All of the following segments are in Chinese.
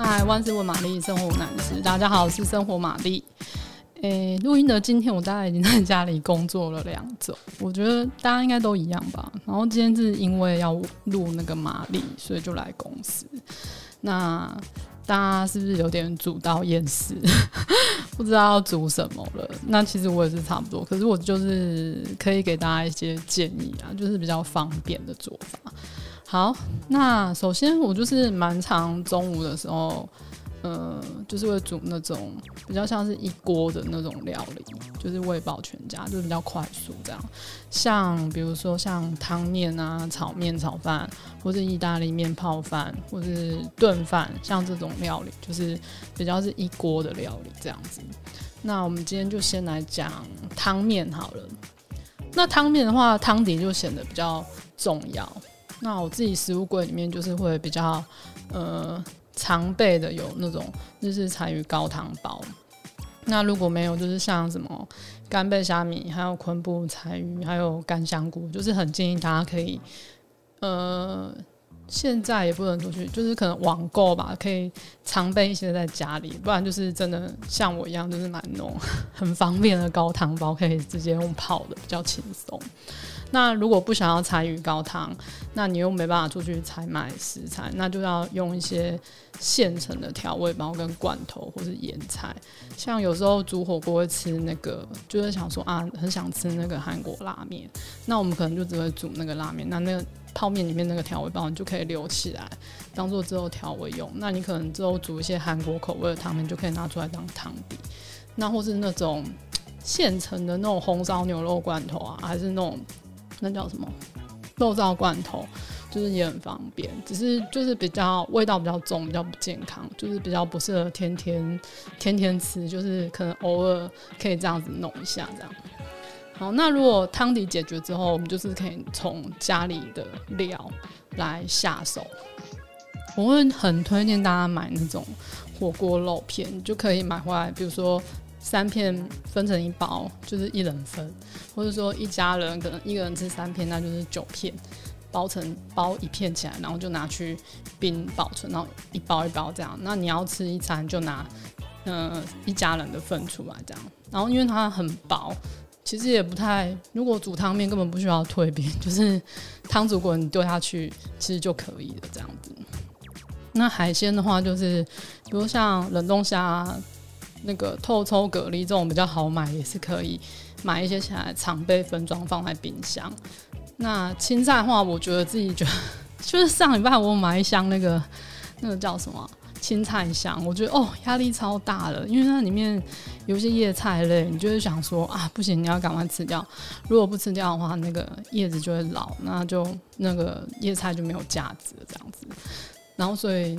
嗨，万事问玛丽，生活无难事。大家好，我是生活玛丽。诶、录音的今天，我大概已经在家里工作了两周。我觉得大家应该都一样吧。然后今天是因为要录那个玛丽，所以就来公司。那大家是不是有点煮到厌食，不知道要煮什么了？那其实我也是差不多。可是我就是可以给大家一些建议啊，就是比较方便的做法。好，那首先我就是蛮常中午的时候，呃，就是会煮那种比较像是一锅的那种料理，就是喂饱全家，就比较快速这样。像比如说像汤面啊、炒面、炒饭，或是意大利面、泡饭，或是炖饭，像这种料理就是比较是一锅的料理这样子。那我们今天就先来讲汤面好了。那汤面的话，汤底就显得比较重要。那我自己食物柜里面就是会比较，呃，常备的有那种日式柴鱼高汤包。那如果没有，就是像什么干贝虾米，还有昆布柴鱼，还有干香菇，就是很建议大家可以，呃。现在也不能出去，就是可能网购吧，可以常备一些在家里，不然就是真的像我一样，就是买那种很方便的高汤包，可以直接用泡的，比较轻松。那如果不想要柴鱼高汤，那你又没办法出去采买食材，那就要用一些现成的调味包跟罐头或是腌菜。像有时候煮火锅会吃那个，就是想说啊，很想吃那个韩国拉面，那我们可能就只会煮那个拉面，那那个。泡面里面那个调味包，你就可以留起来，当做之后调味用。那你可能之后煮一些韩国口味的汤面，就可以拿出来当汤底。那或是那种现成的那种红烧牛肉罐头啊，还是那种那叫什么肉燥罐头，就是也很方便。只是就是比较味道比较重，比较不健康，就是比较不适合天天天天吃，就是可能偶尔可以这样子弄一下这样。好，那如果汤底解决之后，我们就是可以从家里的料来下手。我会很推荐大家买那种火锅肉片，就可以买回来，比如说三片分成一包，就是一人份，或者说一家人可能一个人吃三片，那就是九片，包成包一片起来，然后就拿去冰保存，然后一包一包这样。那你要吃一餐，就拿嗯、一家人的份出来这样。然后因为它很薄。其实也不太，如果煮汤面根本不需要退冰，就是汤煮滚丢下去，其实就可以了这样子。那海鲜的话，就是比如像冷冻虾、那个透抽蛤蜊这种比较好买，也是可以买一些起来常备分装放在冰箱。那青菜的话，我觉得自己觉得，就是上礼拜我买一箱那个那个叫什么？青菜香，我觉得哦，压力超大了，因为那里面有一些叶菜类，你就是想说啊，不行，你要赶快吃掉。如果不吃掉的话，那个叶子就会老，那就那个叶菜就没有价值，这样子。然后，所以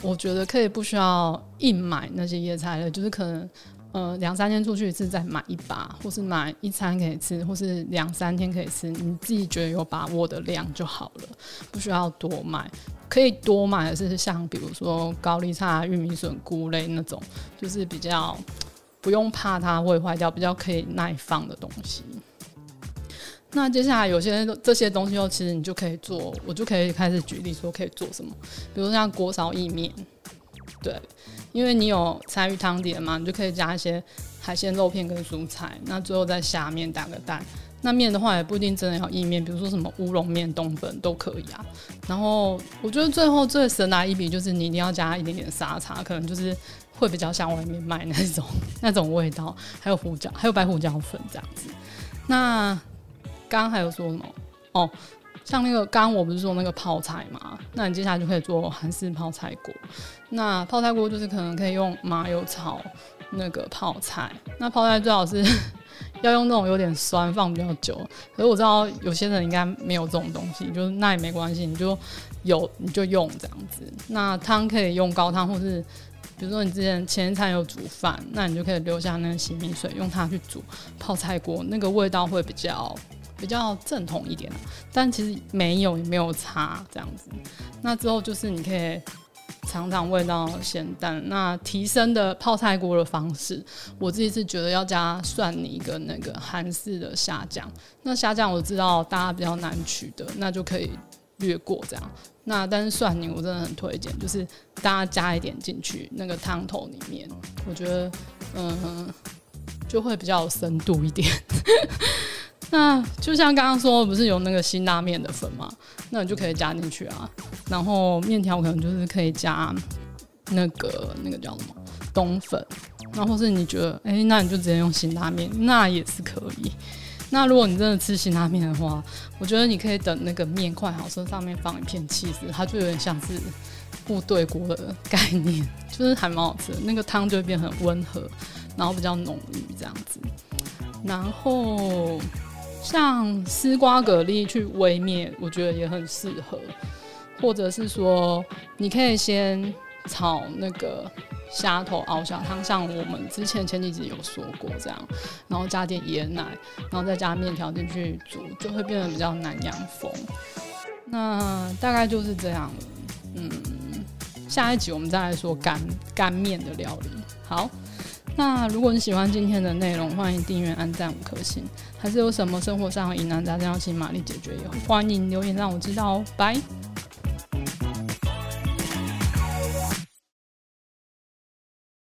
我觉得可以不需要硬买那些叶菜类，就是可能。呃，两三天出去一次再买一把，或是买一餐可以吃，或是两三天可以吃，你自己觉得有把握的量就好了，不需要多买。可以多买的是像比如说高丽菜、玉米笋、菇类那种，就是比较不用怕它会坏掉，比较可以耐放的东西。那接下来有些这些东西后，其实你就可以做，我就可以开始举例说可以做什么，比如像锅烧意面，对。因为你有参与汤底了嘛，你就可以加一些海鲜肉片跟蔬菜，那最后在下面打个蛋。那面的话也不一定真的要意面，比如说什么乌龙面、冬粉都可以啊。然后我觉得最后最神来一笔就是你一定要加一点点沙茶，可能就是会比较像外面卖那种那种味道，还有胡椒，还有白胡椒粉这样子。那刚刚还有说什么？哦。像那个刚刚我不是说那个泡菜嘛，那你接下来就可以做韩式泡菜锅。那泡菜锅就是可能可以用麻油炒那个泡菜。那泡菜最好是要用那种有点酸，放比较久。可是我知道有些人应该没有这种东西，就是那也没关系，你就有你就用这样子。那汤可以用高汤，或是比如说你之前前一餐有煮饭，那你就可以留下那个洗米水，用它去煮泡菜锅，那个味道会比较。比较正统一点，但其实没有也没有差这样子。那之后就是你可以尝尝味道咸淡。那提升的泡菜锅的方式，我自己是觉得要加蒜泥跟那个韩式的虾酱。那虾酱我知道大家比较难取得，那就可以略过这样。那但是蒜泥我真的很推荐，就是大家加一点进去那个汤头里面，我觉得嗯就会比较有深度一点。那就像刚刚说，不是有那个辛拉面的粉吗？那你就可以加进去啊。然后面条可能就是可以加那个那个叫什么冬粉，然后或是你觉得哎、那你就直接用辛拉面，那也是可以。那如果你真的吃辛拉面的话，我觉得你可以等那个面快好，说上面放一片起司，它就有点像是部队锅的概念，就是还蛮好吃的。那个汤就会变很温和，然后比较浓郁这样子。然后像丝瓜蛤蜊去煨面，我觉得也很适合。或者是说，你可以先炒那个。虾头熬小汤，像我们之前前几集有说过这样，然后加点椰奶，然后再加面条进去煮，就会变得比较南洋风。那大概就是这样。嗯，下一集我们再来说干干面的料理。好，那如果你喜欢今天的内容，欢迎订阅、按赞五颗星。还是有什么生活上的疑难杂症要请玛丽解决，也欢迎留言让我知道哦。拜。